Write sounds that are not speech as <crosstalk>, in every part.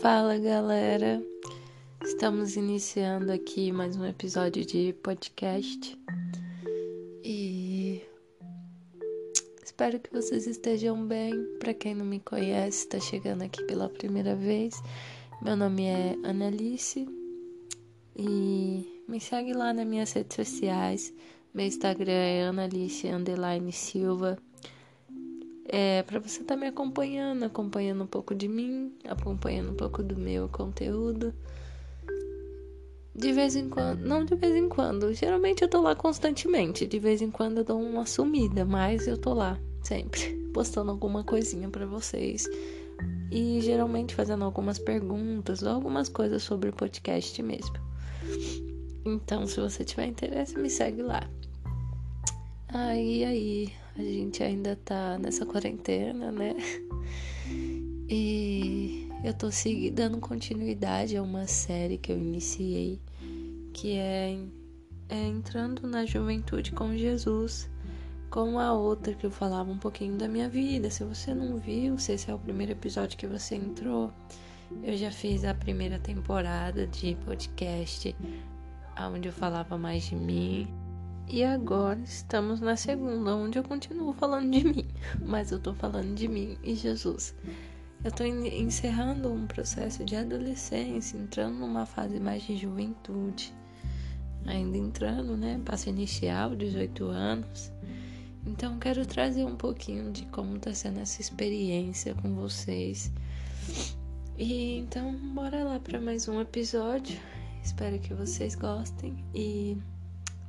Fala galera, estamos iniciando aqui mais um episódio de podcast. E espero que vocês estejam bem. Para quem não me conhece, está chegando aqui pela primeira vez, meu nome é Annalice e me segue lá nas minhas redes sociais. Meu Instagram é Annalice Silva é, para você estar tá me acompanhando, acompanhando um pouco de mim, acompanhando um pouco do meu conteúdo. De vez em quando, não de vez em quando, geralmente eu tô lá constantemente. De vez em quando eu dou uma sumida, mas eu tô lá sempre, <laughs> postando alguma coisinha para vocês. E geralmente fazendo algumas perguntas ou algumas coisas sobre o podcast mesmo. Então, se você tiver interesse, me segue lá. Aí, aí, a gente ainda tá nessa quarentena, né? E eu tô seguindo, dando continuidade a uma série que eu iniciei, que é, é Entrando na Juventude com Jesus, com a outra que eu falava um pouquinho da minha vida. Se você não viu, se esse é o primeiro episódio que você entrou, eu já fiz a primeira temporada de podcast, onde eu falava mais de mim e agora estamos na segunda, onde eu continuo falando de mim, mas eu tô falando de mim e Jesus. Eu tô encerrando um processo de adolescência, entrando numa fase mais de juventude. Ainda entrando, né? Passo inicial, 18 anos. Então quero trazer um pouquinho de como tá sendo essa experiência com vocês. E então bora lá para mais um episódio. Espero que vocês gostem e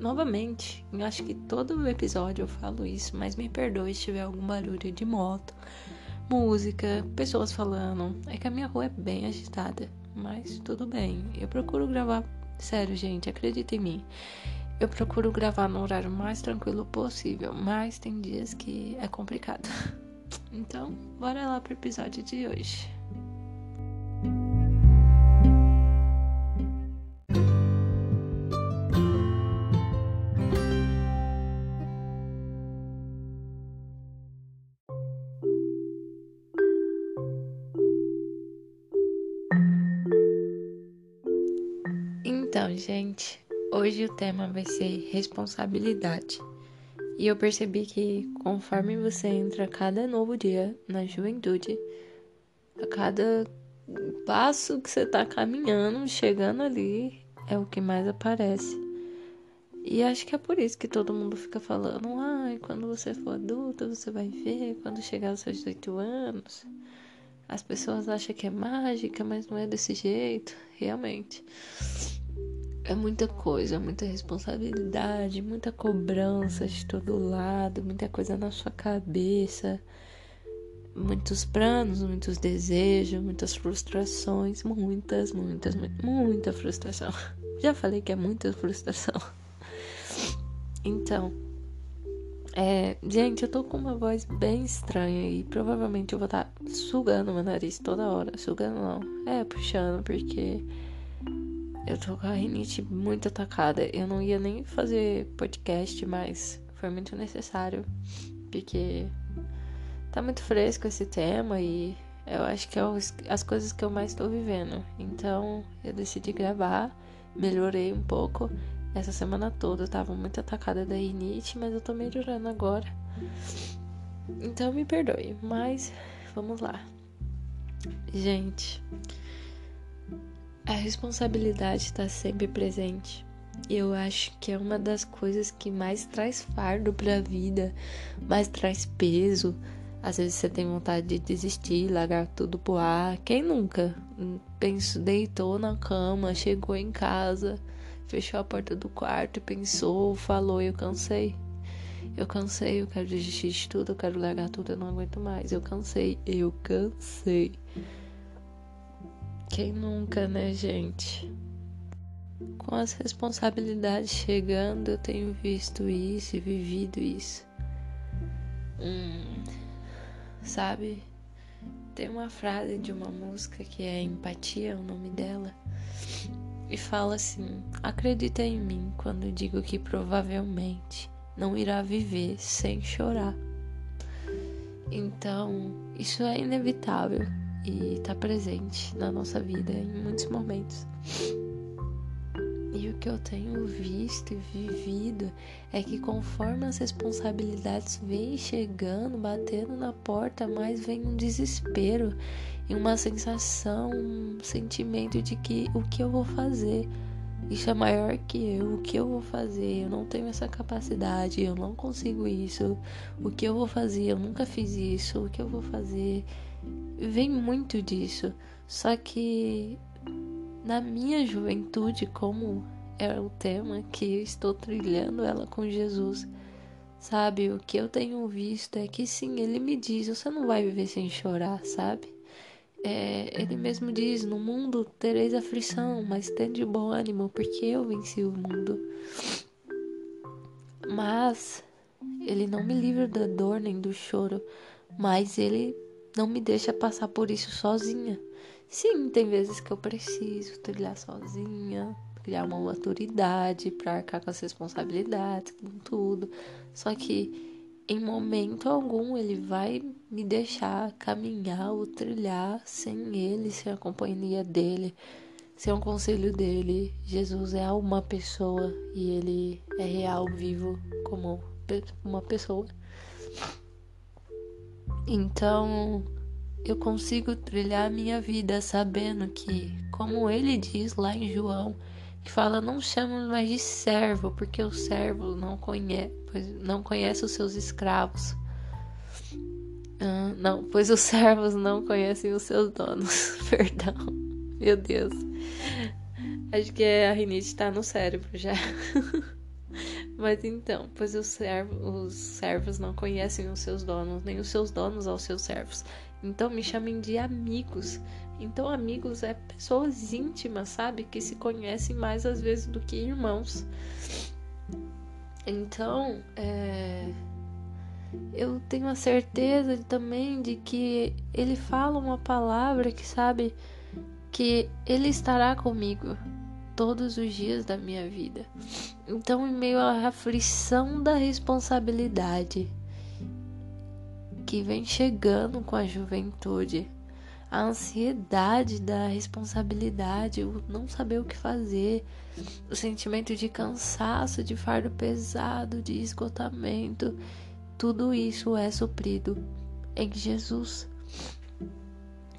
Novamente, eu acho que todo episódio eu falo isso, mas me perdoe se tiver algum barulho de moto, música, pessoas falando. É que a minha rua é bem agitada, mas tudo bem. Eu procuro gravar, sério, gente, acredita em mim. Eu procuro gravar no horário mais tranquilo possível, mas tem dias que é complicado. <laughs> Então, bora lá pro episódio de hoje. Então, gente, hoje o tema vai ser responsabilidade. E eu percebi que conforme você entra a cada novo dia na juventude, a cada passo que você tá caminhando, chegando ali, é o que mais aparece. E acho que é por isso que todo mundo fica falando: ai, quando você for adulto, você vai ver, quando chegar aos seus 18 anos. As pessoas acham que é mágica, mas não é desse jeito, realmente é muita coisa, muita responsabilidade, muita cobrança de todo lado, muita coisa na sua cabeça, muitos planos, muitos desejos, muitas frustrações, muitas, muitas, muita frustração. <laughs> Já falei que é muita frustração. <laughs> Então, é, gente, eu tô com uma voz bem estranha e provavelmente eu vou estar tá sugando meu nariz toda hora. Sugando não, é puxando, porque eu tô com a rinite muito atacada. Eu não ia nem fazer podcast, mas foi muito necessário. Porque tá muito fresco esse tema e eu acho que é as coisas que eu mais tô vivendo. Então eu decidi gravar, melhorei um pouco. Essa semana toda eu tava muito atacada da rinite, mas eu tô melhorando agora. Então me perdoe, mas vamos lá. Gente, a responsabilidade está sempre presente. Eu acho que é uma das coisas que mais traz fardo para a vida, mais traz peso. Às vezes você tem vontade de desistir, largar tudo pro ar. Quem nunca? Penso, deitou na cama, chegou em casa, fechou a porta do quarto, pensou, falou: Eu cansei. Eu cansei, eu quero desistir de tudo, eu quero largar tudo, eu não aguento mais. Eu cansei, eu cansei. Quem nunca, né, gente? Com as responsabilidades chegando, eu tenho visto isso e vivido isso. Hum, sabe? Tem uma frase de uma música que é Empatia, o nome dela, e fala assim: Acredita em mim quando digo que provavelmente não irá viver sem chorar. Então, isso é inevitável e está presente na nossa vida em muitos momentos. E o que eu tenho visto e vivido é que conforme as responsabilidades vêm chegando, batendo na porta, mais vem um desespero e uma sensação, um sentimento de que o que eu vou fazer? Isso é maior que eu. O que eu vou fazer? Eu não tenho essa capacidade. Eu não consigo isso. O que eu vou fazer? Eu nunca fiz isso. O que eu vou fazer? Vem muito disso. Só que na minha juventude, como é o tema que eu estou trilhando ela com Jesus, sabe? O que eu tenho visto é que sim, ele me diz: você não vai viver sem chorar, sabe? É, ele mesmo diz: No mundo tereis aflição, mas tende bom ânimo, porque eu venci o mundo. Mas ele não me livra da dor nem do choro, mas ele não me deixa passar por isso sozinha. Sim, tem vezes que eu preciso trilhar sozinha, criar uma maturidade para arcar com as responsabilidades, com tudo. Só que em momento algum ele vai me deixar caminhar ou trilhar sem ele, sem a companhia dele, sem o conselho dele. Jesus é uma pessoa e ele é real, vivo como uma pessoa. Então, eu consigo trilhar a minha vida sabendo que, como ele diz lá em João, que fala não chamamos mais de servo, porque o servo não conhece, não conhece os seus escravos. Uh, não, pois os servos não conhecem os seus donos. <laughs> Perdão. Meu Deus. Acho que a rinite tá no cérebro já. <laughs> Mas então, pois os, servos, os servos não conhecem os seus donos, nem os seus donos aos seus servos. Então me chamem de amigos. Então, amigos é pessoas íntimas, sabe? Que se conhecem mais às vezes do que irmãos. Então, é... eu tenho a certeza também de que ele fala uma palavra que sabe que ele estará comigo todos os dias da minha vida. Então, em meio à aflição da responsabilidade, que vem chegando com a juventude. A ansiedade da responsabilidade, o não saber o que fazer, o sentimento de cansaço, de fardo pesado, de esgotamento, tudo isso é suprido em Jesus.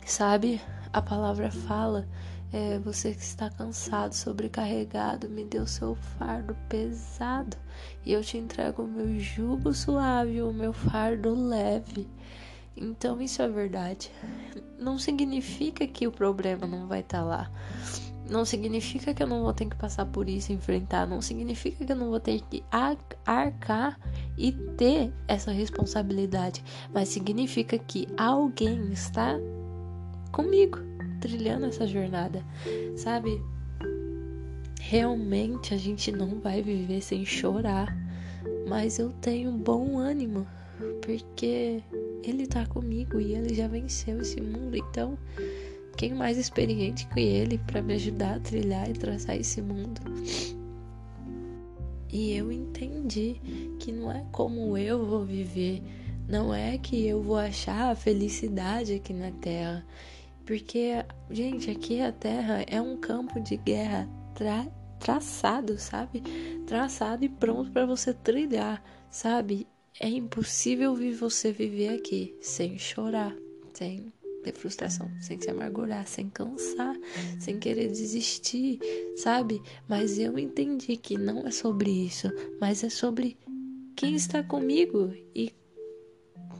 Sabe? A palavra fala é, você que está cansado, sobrecarregado, me o seu fardo pesado e eu te entrego o meu jugo suave, o meu fardo leve. Então isso é verdade. Não significa que o problema não vai estar tá lá. Não significa que eu não vou ter que passar por isso, enfrentar. Não significa que eu não vou ter que arcar e ter essa responsabilidade. Mas significa que alguém está comigo trilhando essa jornada, sabe? Realmente a gente não vai viver sem chorar, mas eu tenho bom ânimo, porque ele tá comigo e ele já venceu esse mundo, então quem mais experiente que ele para me ajudar a trilhar e traçar esse mundo? E eu entendi que não é como eu vou viver, não é que eu vou achar a felicidade aqui na terra. Porque, gente, aqui a Terra é um campo de guerra tra traçado, sabe? Traçado e pronto para você trilhar, sabe? É impossível você viver aqui sem chorar, sem ter frustração, sem se amargurar, sem cansar, sem querer desistir, sabe? Mas eu entendi que não é sobre isso, mas é sobre quem está comigo e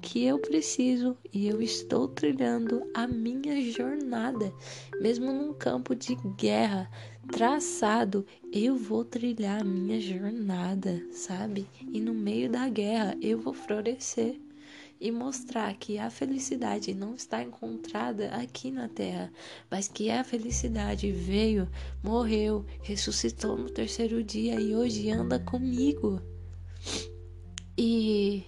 que eu preciso e eu estou trilhando a minha jornada, mesmo num campo de guerra traçado, eu vou trilhar a minha jornada, sabe? E no meio da guerra eu vou florescer e mostrar que a felicidade não está encontrada aqui na terra, mas que a felicidade veio, morreu, ressuscitou no terceiro dia e hoje anda comigo. E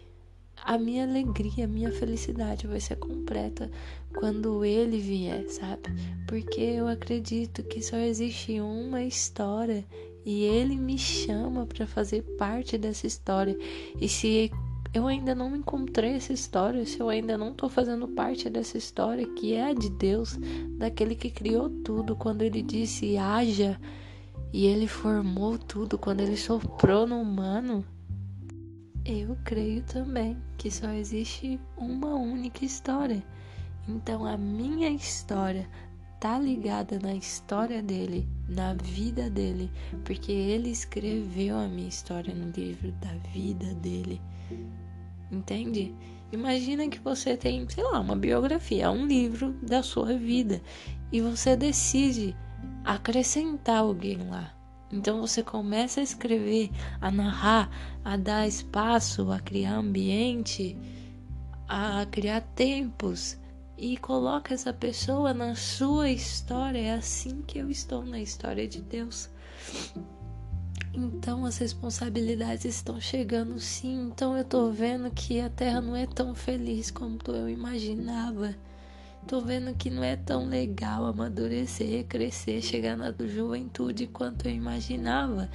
a minha alegria, a minha felicidade vai ser completa quando ele vier, sabe? Porque eu acredito que só existe uma história e ele me chama para fazer parte dessa história. E se eu ainda não encontrei essa história, se eu ainda não estou fazendo parte dessa história que é a de Deus, daquele que criou tudo, quando ele disse haja e ele formou tudo, quando ele soprou no humano, eu creio também que só existe uma única história. Então a minha história tá ligada na história dele, na vida dele, porque ele escreveu a minha história no livro da vida dele. Entende? Imagina que você tem, sei lá, uma biografia, um livro da sua vida e você decide acrescentar alguém lá. Então você começa a escrever, a narrar, a dar espaço, a criar ambiente, a criar tempos e coloca essa pessoa na sua história. É assim que eu estou na história de Deus. Então as responsabilidades estão chegando sim. Então eu tô vendo que a terra não é tão feliz como eu imaginava. Tô vendo que não é tão legal amadurecer, crescer, chegar na juventude quanto eu imaginava.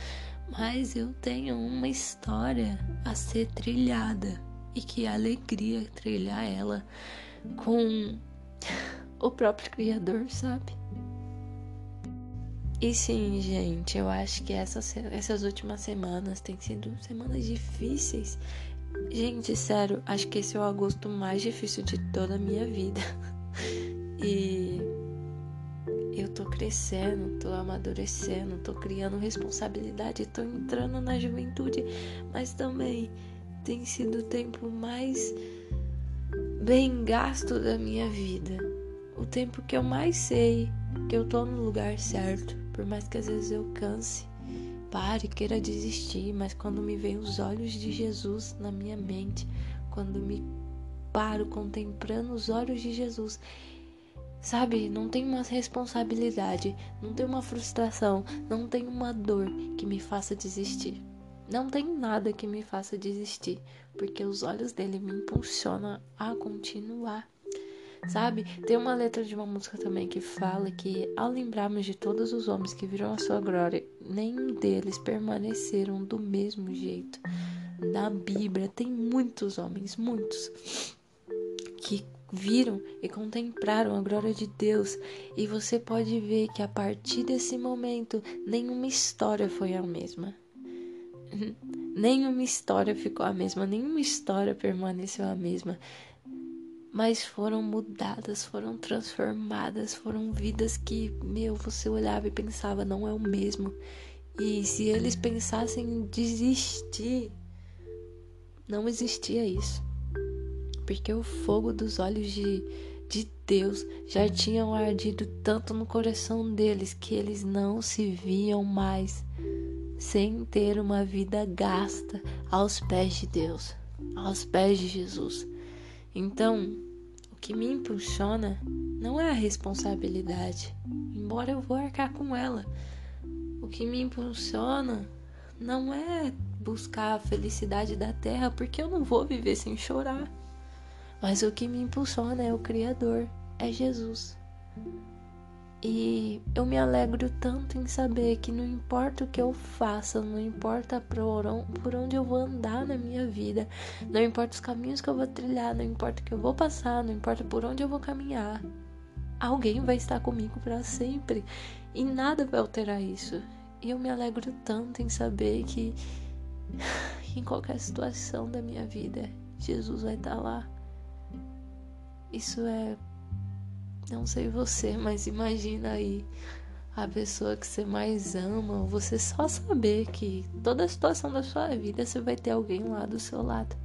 Mas eu tenho uma história a ser trilhada. E que alegria trilhar ela com <laughs> o próprio Criador, sabe? E sim, gente, eu acho que essas, essas últimas semanas têm sido semanas difíceis. Gente, sério, acho que esse é o agosto mais difícil de toda a minha vida. <laughs> E eu tô crescendo, tô amadurecendo, tô criando responsabilidade, tô entrando na juventude, mas também tem sido o tempo mais bem gasto da minha vida. O tempo que eu mais sei que eu tô no lugar certo, por mais que às vezes eu canse, pare, queira desistir, mas quando me vem os olhos de Jesus na minha mente, quando me paro contemplando os olhos de Jesus. Sabe, não tem uma responsabilidade, não tem uma frustração, não tem uma dor que me faça desistir. Não tem nada que me faça desistir, porque os olhos dele me impulsionam a continuar. Sabe? Tem uma letra de uma música também que fala que ao lembrarmos de todos os homens que viram a sua glória, nenhum deles permaneceram do mesmo jeito. Na Bíblia tem muitos homens, muitos que viram e contemplaram a glória de Deus, e você pode ver que a partir desse momento nenhuma história foi a mesma. <laughs> nenhuma história ficou a mesma, nenhuma história permaneceu a mesma. Mas foram mudadas, foram transformadas, foram vidas que, meu, você olhava e pensava, não é o mesmo. E se eles pensassem em desistir, não existia isso porque o fogo dos olhos de, de Deus já tinham ardido tanto no coração deles que eles não se viam mais sem ter uma vida gasta aos pés de Deus, aos pés de Jesus. Então, o que me impulsiona não é a responsabilidade, embora eu vou arcar com ela. O que me impulsiona não é buscar a felicidade da terra, porque eu não vou viver sem chorar. Mas o que me impulsiona é o Criador, é Jesus. E eu me alegro tanto em saber que não importa o que eu faça, não importa por onde eu vou andar na minha vida, não importa os caminhos que eu vou trilhar, não importa o que eu vou passar, não importa por onde eu vou caminhar, alguém vai estar comigo para sempre e nada vai alterar isso. E eu me alegro tanto em saber que <laughs> em qualquer situação da minha vida, Jesus vai estar lá isso é. Não sei você, <laughs> mas imagina aí a pessoa que você mais ama, você só saber que toda a situação da sua vida você vai ter alguém lá do seu lado.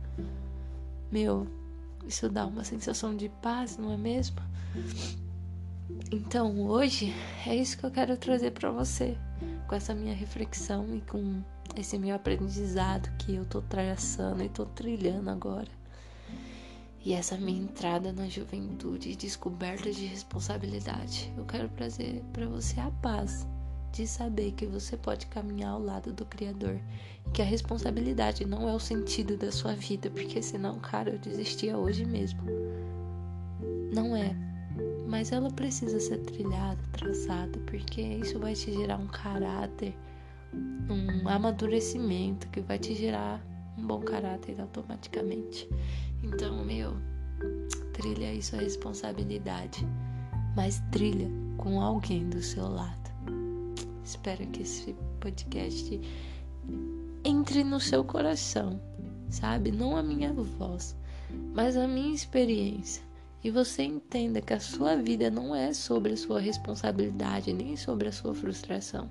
Meu, isso dá uma sensação de paz, não é mesmo? Então, hoje é isso que eu quero trazer para você, com essa minha reflexão e com esse meu aprendizado que eu tô traçando e tô trilhando agora. E essa minha entrada na juventude descoberta de responsabilidade, eu quero trazer para você a paz de saber que você pode caminhar ao lado do Criador e que a responsabilidade não é o sentido da sua vida, porque senão, cara, eu desistia hoje mesmo. Não é. Mas ela precisa ser trilhada, traçada, porque isso vai te gerar um caráter, um amadurecimento que vai te gerar um bom caráter automaticamente. Então, meu, trilha aí sua responsabilidade, mas trilha com alguém do seu lado. Espero que esse podcast entre no seu coração, sabe? Não a minha voz, mas a minha experiência. E você entenda que a sua vida não é sobre a sua responsabilidade, nem sobre a sua frustração.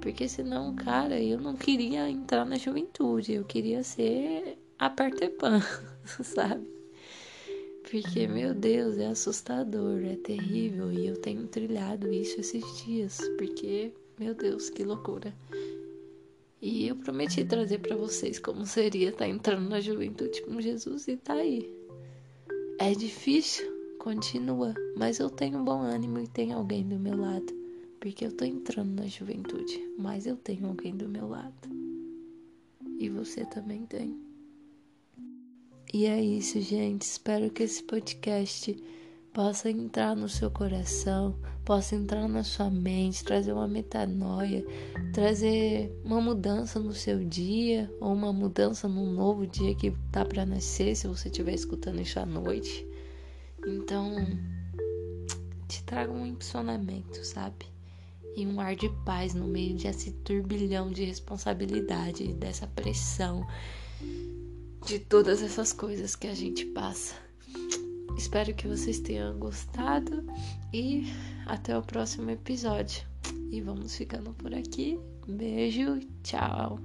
Porque senão, cara, eu não queria entrar na juventude, eu queria ser a Pan, <laughs> <laughs> sabe? Porque, meu Deus, é assustador, é terrível e eu tenho trilhado isso esses dias, porque, meu Deus, que loucura. E eu prometi trazer para vocês como seria estar tá entrando na juventude com Jesus e tá aí. É difícil, continua, mas eu tenho bom ânimo e tenho alguém do meu lado, porque eu tô entrando na juventude, mas eu tenho alguém do meu lado. E você também tem. E é isso, gente. Espero que esse podcast possa entrar no seu coração, possa entrar na sua mente, trazer uma metanoia, trazer uma mudança no seu dia ou uma mudança num novo dia que tá para nascer, se você estiver escutando isso à noite. Então, te traga um impulsionamento, sabe? E um ar de paz no meio desse turbilhão de responsabilidade, dessa pressão de todas essas coisas que a gente passa. Espero que vocês tenham gostado e até o próximo episódio. E vamos ficando por aqui. Beijo, tchau.